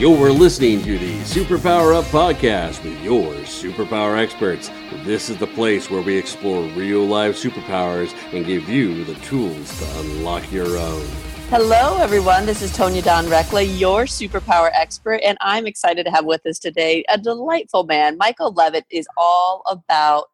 You're listening to the Superpower Up podcast with your superpower experts. This is the place where we explore real life superpowers and give you the tools to unlock your own. Hello, everyone. This is Tonya Dawn Recla, your superpower expert, and I'm excited to have with us today a delightful man. Michael Levitt is all about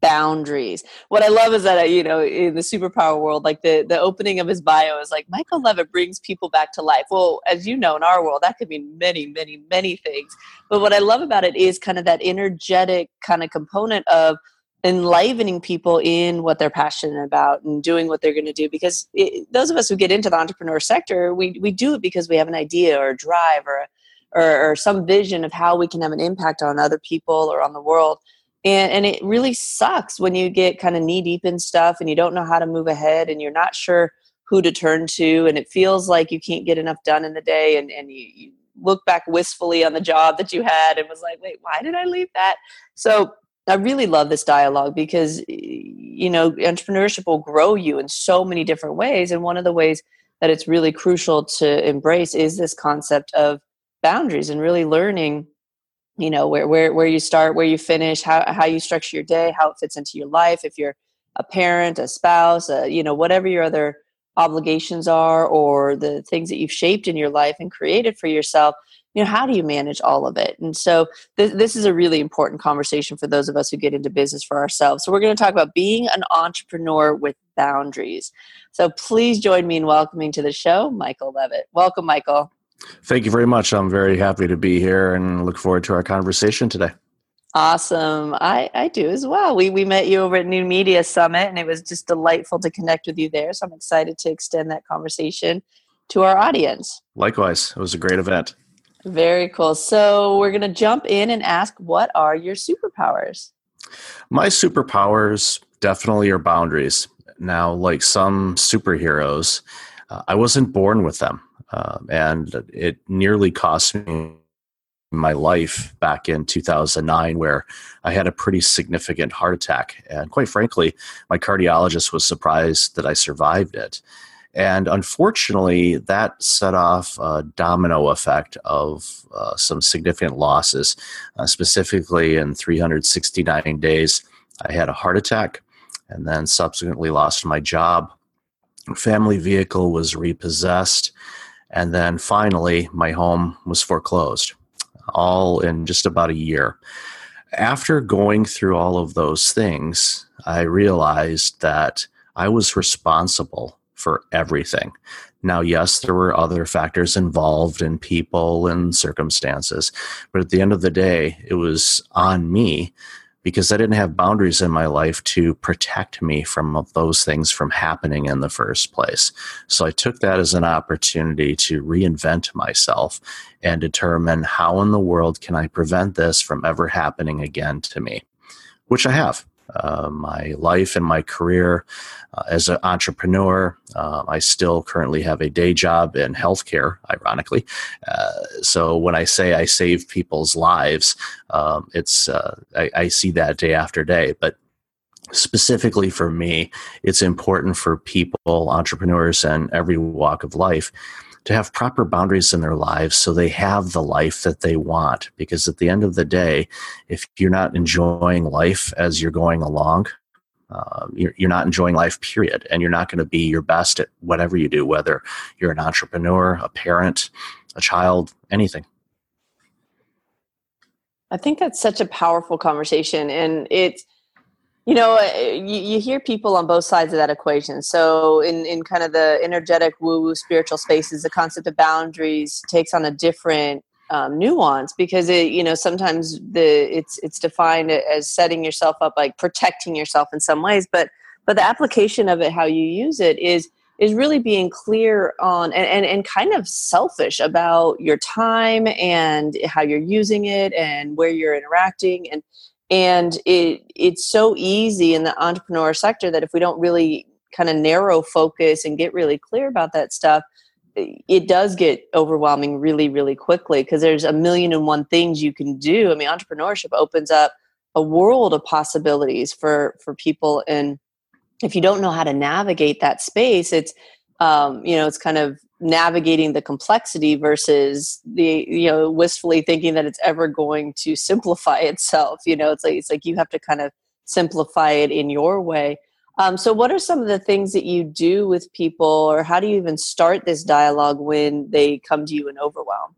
boundaries. What I love is that uh, you know in the superpower world, like the the opening of his bio is like Michael Levitt brings people back to life. Well, as you know, in our world, that could mean many, many, many things. But what I love about it is kind of that energetic kind of component of enlivening people in what they're passionate about and doing what they're going to do because it, those of us who get into the entrepreneur sector we, we do it because we have an idea or a drive or, or, or some vision of how we can have an impact on other people or on the world and and it really sucks when you get kind of knee deep in stuff and you don't know how to move ahead and you're not sure who to turn to and it feels like you can't get enough done in the day and and you, you look back wistfully on the job that you had and was like wait why did i leave that? So i really love this dialogue because you know entrepreneurship will grow you in so many different ways and one of the ways that it's really crucial to embrace is this concept of boundaries and really learning you know where where where you start where you finish how how you structure your day how it fits into your life. If you're a parent a spouse a, you know whatever your other obligations are or the things that you've shaped in your life and created for yourself you know how do you manage all of it? And so th- this is a really important conversation for those of us who get into business for ourselves. So we're going to talk about being an entrepreneur with boundaries. So please join me in welcoming to the show michael levitt welcome michael Thank you very much. I'm very happy to be here and look forward to our conversation today. Awesome. I, I do as well. We, we met you over at New Media Summit, and it was just delightful to connect with you there. So I'm excited to extend that conversation to our audience. Likewise, it was a great event. Very cool. So we're going to jump in and ask what are your superpowers? My superpowers definitely are boundaries. Now, like some superheroes, uh, I wasn't born with them. Um, and it nearly cost me my life back in 2009 where I had a pretty significant heart attack. And quite frankly, my cardiologist was surprised that I survived it. And unfortunately, that set off a domino effect of uh, some significant losses. Uh, specifically, in 369 days, I had a heart attack and then subsequently lost my job. Family vehicle was repossessed and then finally, my home was foreclosed, all in just about a year. After going through all of those things, I realized that I was responsible for everything. Now, yes, there were other factors involved in people and circumstances, but at the end of the day, it was on me because I didn't have boundaries in my life to protect me from those things from happening in the first place. So I took that as an opportunity to reinvent myself and determine how in the world can I prevent this from ever happening again to me, which I have. Uh, my life and my career uh, as an entrepreneur. Uh, I still currently have a day job in healthcare, ironically. Uh, so when I say I save people's lives, um, it's uh, I, I see that day after day. But specifically for me, it's important for people, entrepreneurs, and every walk of life to have proper boundaries in their lives so they have the life that they want. Because at the end of the day, if you're not enjoying life as you're going along, uh, you're, you're not enjoying life, period. And you're not going to be your best at whatever you do, whether you're an entrepreneur, a parent, a child, anything. I think that's such a powerful conversation. And it's, you know, uh, you, you, hear people on both sides of that equation. So, in, in kind of the energetic woo woo spiritual spaces, the concept of boundaries takes on a different um, nuance because it, you know, sometimes the it's it's defined as setting yourself up, like protecting yourself in some ways. But but the application of it, how you use it, is is really being clear on and, and, and kind of selfish about your time and how you're using it and where you're interacting and and it it's so easy in the entrepreneur sector that if we don't really kind of narrow focus and get really clear about that stuff it does get overwhelming really really quickly because there's a million and one things you can do. I mean entrepreneurship opens up a world of possibilities for for people. And if you don't know how to navigate that space it's um, you know it's kind of navigating the complexity versus the you know wistfully thinking that it's ever going to simplify itself you know it's like it's like you have to kind of simplify it in your way. Um, so what are some of the things that you do with people or how do you even start this dialogue when they come to you in overwhelm?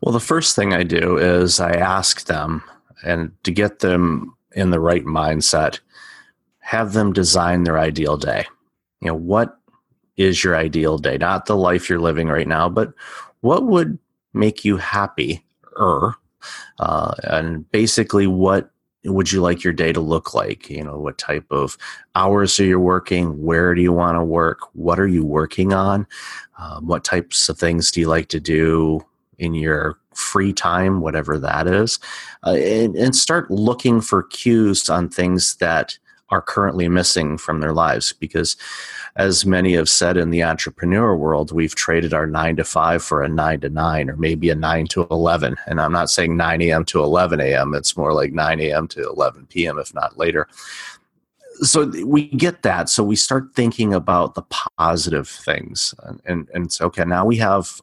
Well the first thing i do is i ask them and to get them in the right mindset have them design their ideal day. You know what is your ideal day? Not the life you're living right now but what would make you happy er uh, and basically what would you like your day to look like? You know what type of hours are you working? Where do you want to work? What are you working on? Um, what types of things do you like to do in your free time whatever that is? Uh, and, and start looking for cues on things that are currently missing from their lives. Because as many have said in the entrepreneur world we've traded our 9 to 5 for a 9 to 9 or maybe a 9 to 11 and i'm not saying 9 a.m to 11 a.m it's more like 9 a.m to 11 p.m if not later. So we get that. So we start thinking about the positive things. And and, and so okay now we have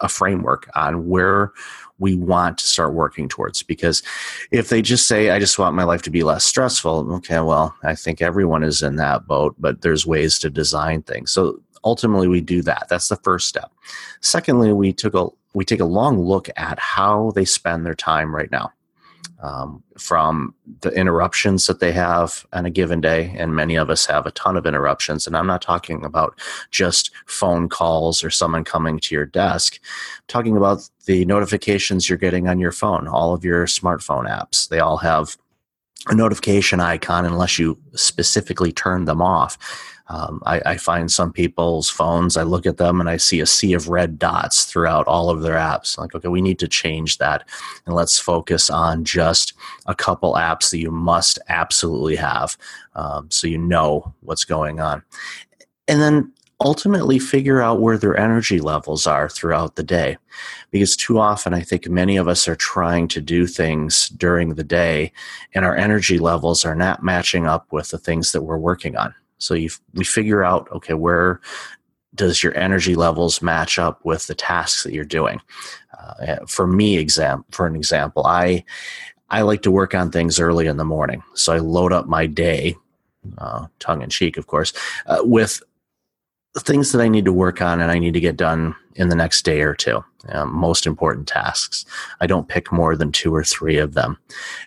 a framework on where we want to start working towards. Because if they just say, I just want my life to be less stressful, okay, well, I think everyone is in that boat, but there's ways to design things. So ultimately we do that. That's the first step. Secondly, we took a we take a long look at how they spend their time right now um, from the interruptions that they have on a given day. And many of us have a ton of interruptions. And I'm not talking about just phone calls or someone coming to your desk. I'm talking about the notifications you're getting on your phone, all of your smartphone apps. They all have a notification icon unless you specifically turn them off. Um, I, I, find some people's phones, I look at them and I see a sea of red dots throughout all of their apps. I'm like, okay, we need to change that and let's focus on just a couple apps that you must absolutely have um, so you know what's going on. And then ultimately figure out where their energy levels are throughout the day. Because too often, I think many of us are trying to do things during the day, and our energy levels are not matching up with the things that we're working on. So you, we figure out, okay, where does your energy levels match up with the tasks that you're doing? Uh, for me, exam for an example, I I like to work on things early in the morning, so I load up my day, uh, tongue in cheek, of course, uh, with things that I need to work on and I need to get done in the next day or two. Um, most important tasks. I don't pick more than two or three of them,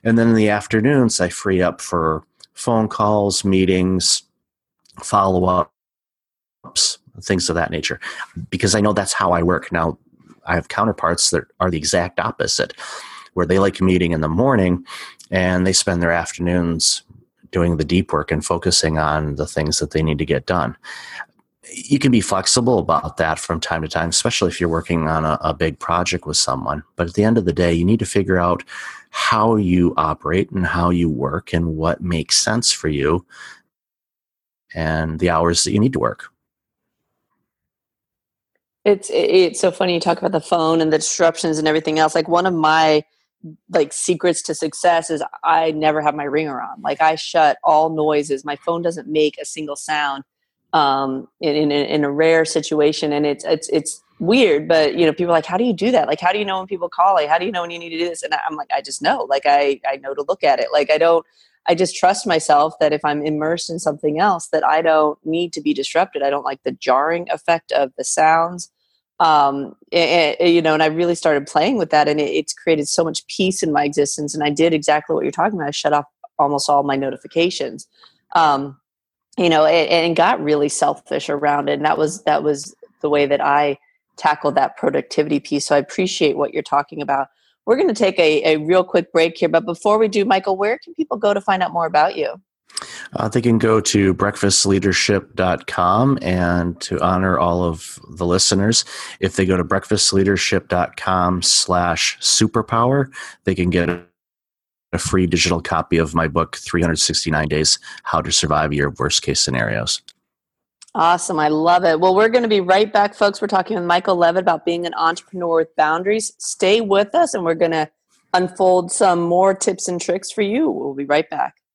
and then in the afternoons I free up for phone calls, meetings, follow ups, things of that nature, because I know that's how I work. Now, I have counterparts that are the exact opposite, where they like meeting in the morning and they spend their afternoons doing the deep work and focusing on the things that they need to get done. You can be flexible about that from time to time, especially if you're working on a, a big project with someone. But at the end of the day, you need to figure out how you operate and how you work and what makes sense for you and the hours that you need to work. It's it's so funny you talk about the phone and the disruptions and everything else. Like one of my like secrets to success is I never have my ringer on. Like I shut all noises. My phone doesn't make a single sound um, in, in, in a rare situation, and it's it's it's weird. But you know, people are like, how do you do that? Like, how do you know when people call? Like, how do you know when you need to do this? And I'm like, I just know. Like, I I know to look at it. Like, I don't I just trust myself that if I'm immersed in something else, that I don't need to be disrupted. I don't like the jarring effect of the sounds. Um, it, it, you know, and I really started playing with that, and it, it's created so much peace in my existence. And I did exactly what you're talking about. I shut off almost all my notifications. Um, you know, and got really selfish around it. And that was that was the way that I tackled that productivity piece. So I appreciate what you're talking about. We're going to take a, a real quick break here. But before we do, Michael, where can people go to find out more about you? Uh, they can go to breakfastleadership.com and to honor all of the listeners, if they go to breakfastleadership.com slash superpower, they can get a free digital copy of my book, 369 Days How to Survive Your Worst Case Scenarios. Awesome. I love it. Well, we're going to be right back, folks. We're talking with Michael Levitt about being an entrepreneur with boundaries. Stay with us, and we're going to unfold some more tips and tricks for you. We'll be right back.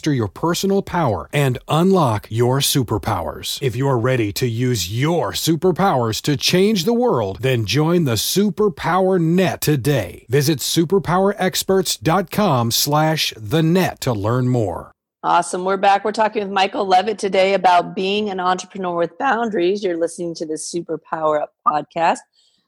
master your personal power and unlock your superpowers. If you're ready to use your superpowers to change the world, then join the Superpower Net today. Visit superpowerexperts.com slash the net to learn more. Awesome. We're back. We're talking with Michael Levitt today about being an entrepreneur with boundaries. You're listening to the Superpower Up podcast.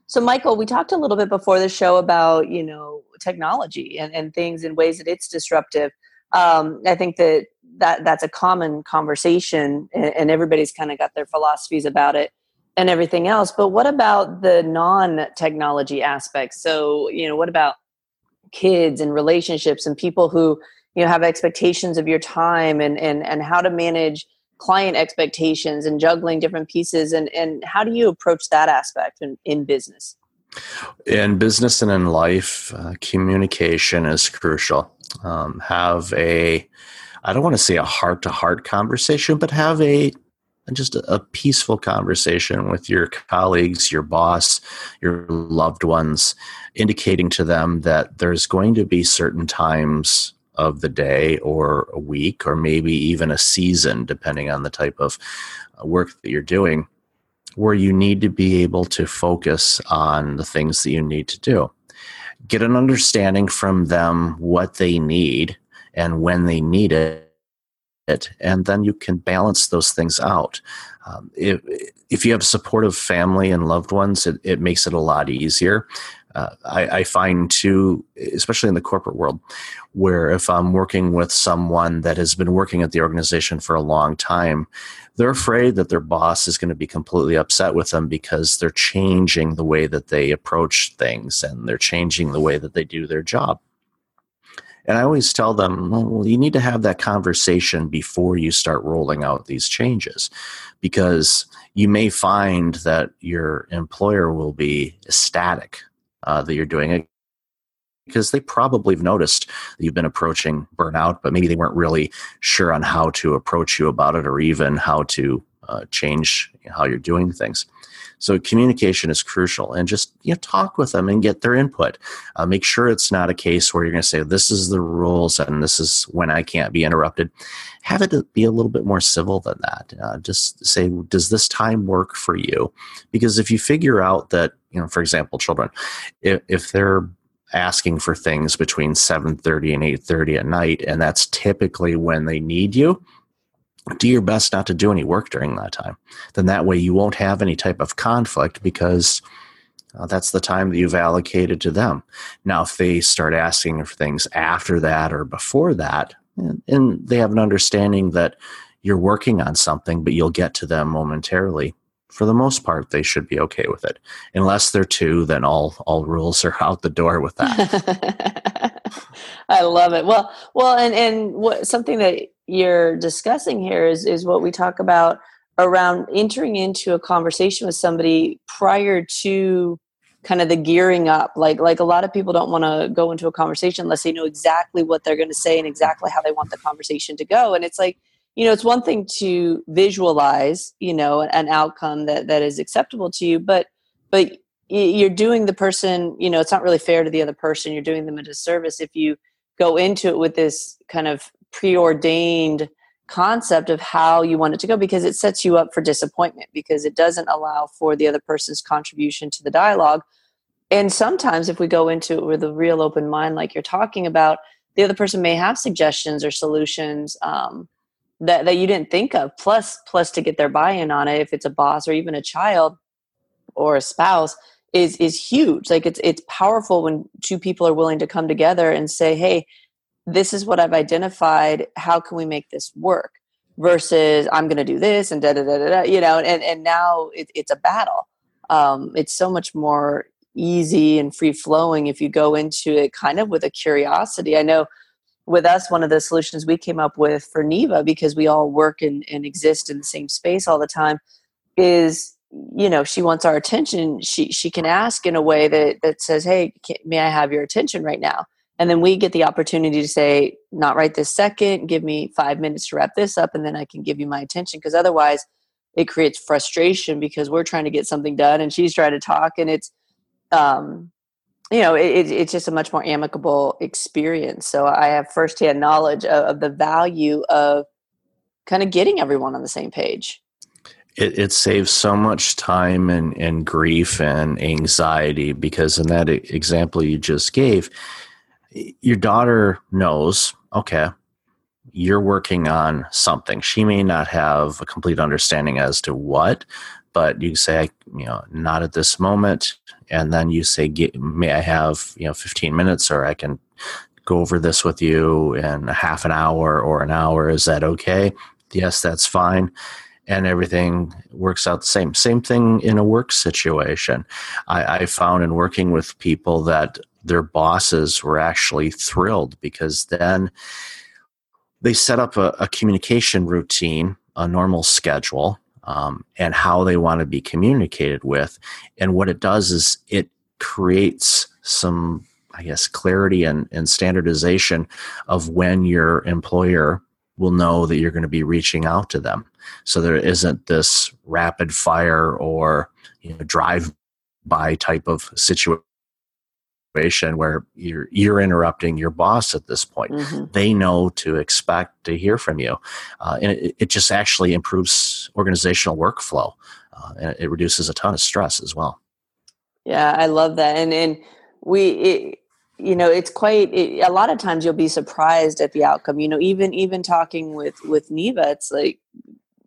So, Michael, we talked a little bit before the show about, you know, technology and, and things and ways that it's disruptive um, I think that, that that's a common conversation, and, and everybody's kind of got their philosophies about it and everything else. But what about the non-technology aspects? So, you know, what about kids and relationships and people who you know have expectations of your time and and and how to manage client expectations and juggling different pieces and and how do you approach that aspect in, in business in business and in life uh, communication is crucial um, have a i don't want to say a heart to heart conversation but have a just a, a peaceful conversation with your colleagues your boss your loved ones indicating to them that there's going to be certain times of the day or a week or maybe even a season depending on the type of uh, work that you're doing where you need to be able to focus on the things that you need to do get an understanding from them what they need and when they need it and then you can balance those things out. Um, if, if you have supportive family and loved ones it, it makes it a lot easier uh, I, I, find too, especially in the corporate world, where if I'm working with someone that has been working at the organization for a long time, they're afraid that their boss is going to be completely upset with them because they're changing the way that they approach things and they're changing the way that they do their job. And I always tell them, well, you need to have that conversation before you start rolling out these changes because you may find that your employer will be ecstatic uh, that you're doing it because they probably have noticed that you've been approaching burnout, but maybe they weren't really sure on how to approach you about it or even how to uh, change how you're doing things. So communication is crucial, and just you know, talk with them and get their input. Uh, make sure it's not a case where you're going to say this is the rules and this is when I can't be interrupted. Have it be a little bit more civil than that. Uh, just say, does this time work for you? Because if you figure out that you know, for example, children, if, if they're asking for things between 7.30 and 8.30 at night and that's typically when they need you do your best not to do any work during that time then that way you won't have any type of conflict because uh, that's the time that you've allocated to them now if they start asking for things after that or before that and, and they have an understanding that you're working on something but you'll get to them momentarily for the most part, they should be okay with it. Unless they're two, then all all rules are out the door with that. I love it. Well, well, and and what something that you're discussing here is is what we talk about around entering into a conversation with somebody prior to kind of the gearing up. Like like a lot of people don't want to go into a conversation unless they know exactly what they're going to say and exactly how they want the conversation to go. And it's like you know it's one thing to visualize you know an outcome that that is acceptable to you but but you're doing the person you know it's not really fair to the other person. You're doing them a disservice if you go into it with this kind of preordained concept of how you want it to go because it sets you up for disappointment because it doesn't allow for the other person's contribution to the dialogue. And sometimes if we go into it with a real open mind like you're talking about the other person may have suggestions or solutions um, that, that you didn't think of plus plus to get their buy-in on it if it's a boss or even a child or a spouse is is huge. Like it's it's powerful when two people are willing to come together and say hey this is what i've identified how can we make this work versus i'm going to do this and da da da da you know and and now it, it's a battle um, it's so much more easy and free flowing if you go into it kind of with a curiosity i know with us, one of the solutions we came up with for Neva, because we all work and, and exist in the same space all the time, is you know she wants our attention. She she can ask in a way that that says, "Hey, can, may I have your attention right now?" And then we get the opportunity to say, "Not right this second. Give me five minutes to wrap this up, and then I can give you my attention." Because otherwise, it creates frustration because we're trying to get something done and she's trying to talk, and it's um, you know, it, it's just a much more amicable experience. So I have firsthand knowledge of, of the value of kind of getting everyone on the same page. It, it, saves so much time and, and grief and anxiety because in that example you just gave, your daughter knows, okay, you're working on something. She may not have a complete understanding as to what, but you say, you know, not at this moment. And then you say, may I have, you know, 15 minutes or I can go over this with you in a half an hour or an hour. Is that okay? Yes, that's fine. And everything works out the same. Same thing in a work situation. I, I found in working with people that their bosses were actually thrilled because then they set up a, a communication routine, a normal schedule, um, and how they want to be communicated with. And what it does is it creates some, I guess, clarity and, and standardization of when your employer will know that you're going to be reaching out to them. So there isn't this rapid fire or you know, drive by type of situation situation where you're you're interrupting your boss at this point. Mm-hmm. They know to expect to hear from you, uh, and it, it, just actually improves organizational workflow, uh, and it reduces a ton of stress as well. Yeah, I love that, and and we. It, you know it's quite it, a lot of times you'll be surprised at the outcome you know even even talking with with neva it's like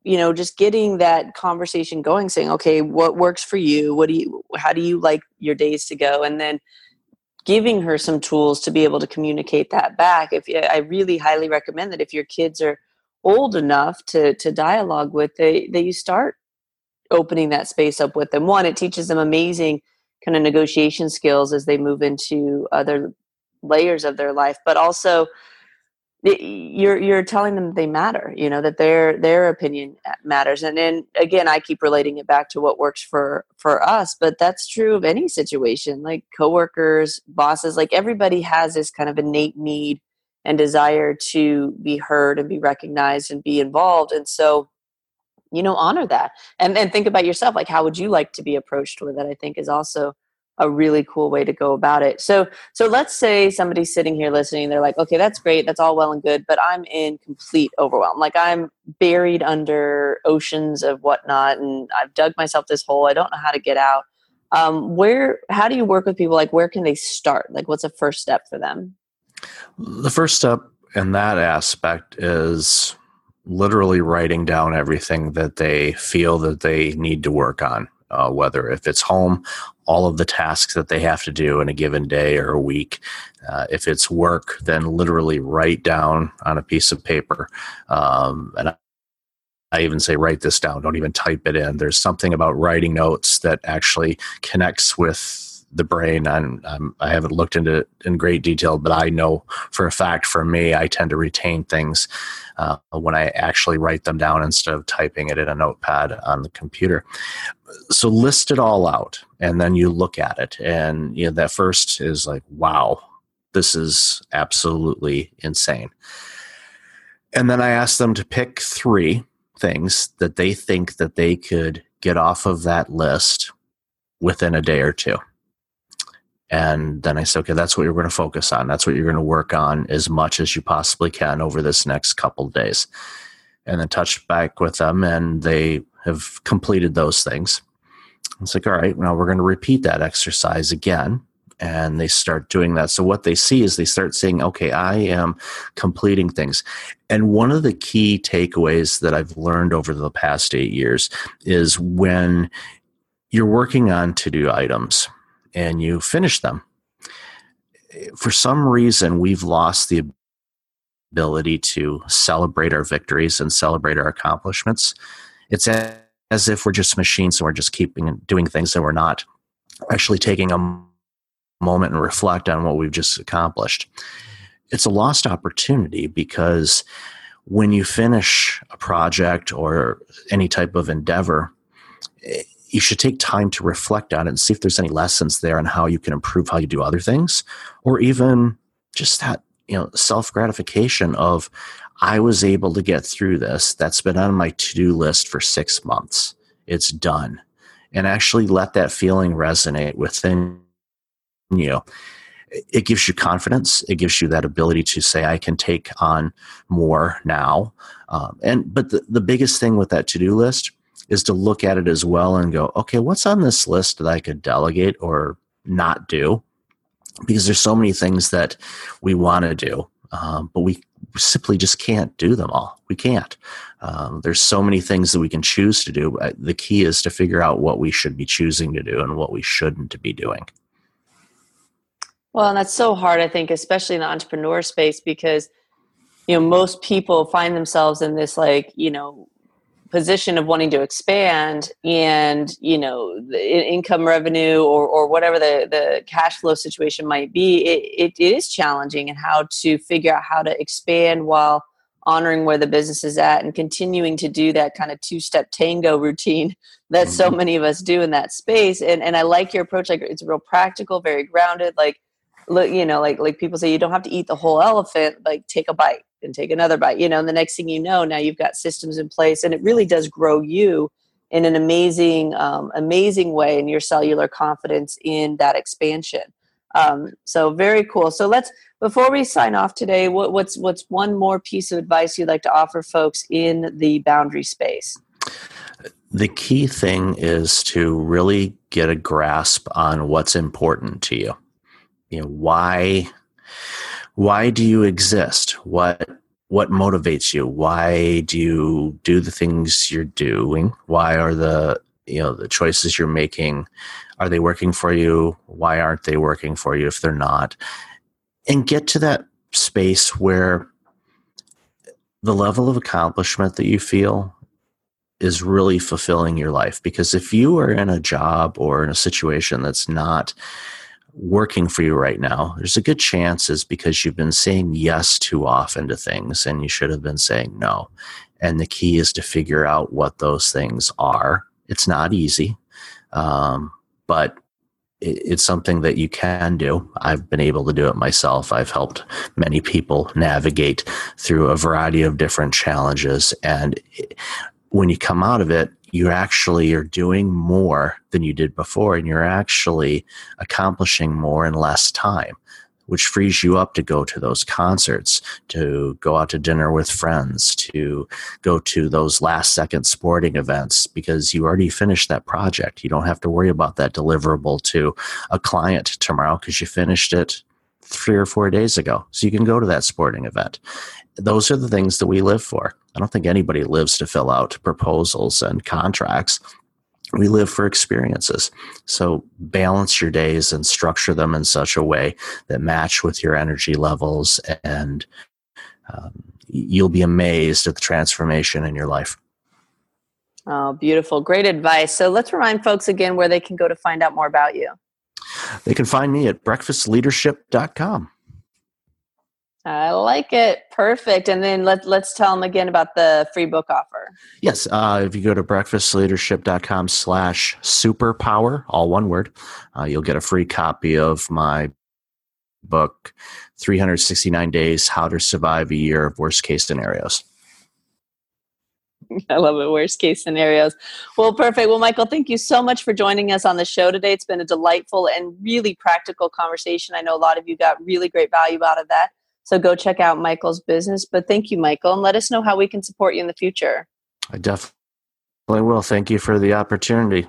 you know just getting that conversation going saying okay what works for you what do you how do you like your days to go and then giving her some tools to be able to communicate that back. If i really highly recommend that if your kids are old enough to to dialogue with they that you start opening that space up with them. One it teaches them amazing kind of negotiation skills as they move into other layers of their life but also you're you're telling them they matter you know that their their opinion uh, matters. And then again i keep relating it back to what works for for us but that's true of any situation like coworkers bosses like everybody has this kind of innate need and desire to be heard and be recognized and be involved. And so you know honor that. And then think about yourself like how would you like to be approached with it i think is also a really cool way to go about it. So so let's say somebody's sitting here listening, they're like, okay, that's great, that's all well and good, but I'm in complete overwhelm. Like I'm buried under oceans of whatnot, and I've dug myself this hole. I don't know how to get out. Um, where how do you work with people? Like where can they start? Like what's a first step for them? The first step in that aspect is literally writing down everything that they feel that they need to work on uh, whether if it's home, all of the tasks that they have to do in a given day or a week. Uh, if it's work, then literally write down on a piece of paper. Um, and I, I even say write this down. Don't even type it in. There's something about writing notes that actually connects with the brain. I'm, I'm, I have not looked into it in great detail, but I know for a fact for me, I tend to retain things uh, when I actually write them down instead of typing it in a notepad on the computer. So list it all out, and then you look at it, and you know that first is like, wow, this is absolutely insane. And then I ask them to pick three things that they think that they could get off of that list within a day or two. And then I said, okay, that's what you're going to focus on. That's what you're going to work on as much as you possibly can over this next couple days. And then touch back with them, and they have completed those things. It's like, all right, now we're going to repeat that exercise again. And they start doing that. So, what they see is they start saying, okay, I am completing things. And one of the key takeaways that I've learned over the past eight years is when you're working on to do items, and you finish them. For some reason, we've lost the ability to celebrate our victories and celebrate our accomplishments. It's as if we're just machines and we're just keeping doing things and we're not actually taking a moment and reflect on what we've just accomplished. it's a lost opportunity because when you finish a project or any type of endeavor, you should take time to reflect on it and see if there's any lessons there and how you can improve how you do other things or even just that you know self gratification of i was able to get through this. That's been on my to-do list for six months. It's done. And actually let that feeling resonate within you. It gives you confidence. It gives you that ability to say i can take on more now. Um, and but the, the biggest thing with that to-do list is to look at it as well and go, okay, what's on this list that I could delegate or not do? Because there's so many things that we want to do, um, but we simply just can't do them all. We can't. Um, there's so many things that we can choose to do. The key is to figure out what we should be choosing to do and what we shouldn't be doing. Well, and that's so hard, I think, especially in the entrepreneur space, because you know most people find themselves in this like you know position of wanting to expand and you know the income revenue or, or whatever the, the cash flow situation might be it, it is challenging and how to figure out how to expand while honoring where the business is at and continuing to do that kind of two-step tango routine that so mm-hmm. many of us do in that space and, and i like your approach like it's real practical very grounded like look you know like like people say you don't have to eat the whole elephant like take a bite and take another bite you know and the next thing you know now you've got systems in place and it really does grow you in an amazing um, amazing way in your cellular confidence in that expansion. Um, so very cool. So let's before we sign off today what, what's what's one more piece of advice you'd like to offer folks in the boundary space? The key thing is to really get a grasp on what's important to you you know why why do you exist? What what motivates you? Why do you do the things you're doing? Why are the you know the choices you're making are they working for you? Why aren't they working for you if they're not? And get to that space where the level of accomplishment that you feel is really fulfilling your life. Because if you are in a job or in a situation that's not working for you right now, there's a good chance is because you've been saying yes too often to things and you should have been saying no. And the key is to figure out what those things are. It's not easy, um, but it, it's something that you can do. I've been able to do it myself. I've helped many people navigate through a variety of different challenges. And it, when you come out of it, you actually are doing more than you did before and you're actually accomplishing more in less time which frees you up to go to those concerts, to go out to dinner with friends, to go to those last second sporting events because you already finished that project. You don't have to worry about that deliverable to a client tomorrow because you finished it three or four days ago. So you can go to that sporting event those are the things that we live for. I don't think anybody lives to fill out proposals and contracts. We live for experiences. So balance your days and structure them in such a way that match with your energy levels, and um, you'll be amazed at the transformation in your life. Oh, beautiful. Great advice. So let's remind folks again where they can go to find out more about you. They can find me at breakfastleadership.com. I like it. Perfect. And then let, let's tell them again about the free book offer. Yes. Uh, if you go to breakfastleadership.com slash superpower, all one word, uh, you'll get a free copy of my book, 369 Days How to Survive a Year of Worst Case Scenarios. I love it. Worst case scenarios. Well, perfect. Well, Michael, thank you so much for joining us on the show today. It's been a delightful and really practical conversation. I know a lot of you got really great value out of that. So go check out Michael's business. But thank you, Michael, and let us know how we can support you in the future. I definitely will. Thank you for the opportunity.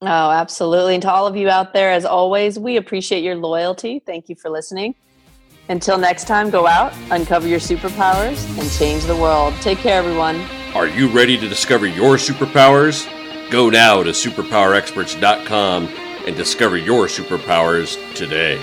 Oh, absolutely. And to all of you out there, as always, we appreciate your loyalty. Thank you for listening. Until next time, go out, uncover your superpowers, and change the world. Take care, everyone. Are you ready to discover your superpowers? Go now to superpowerexperts.com and discover your superpowers today.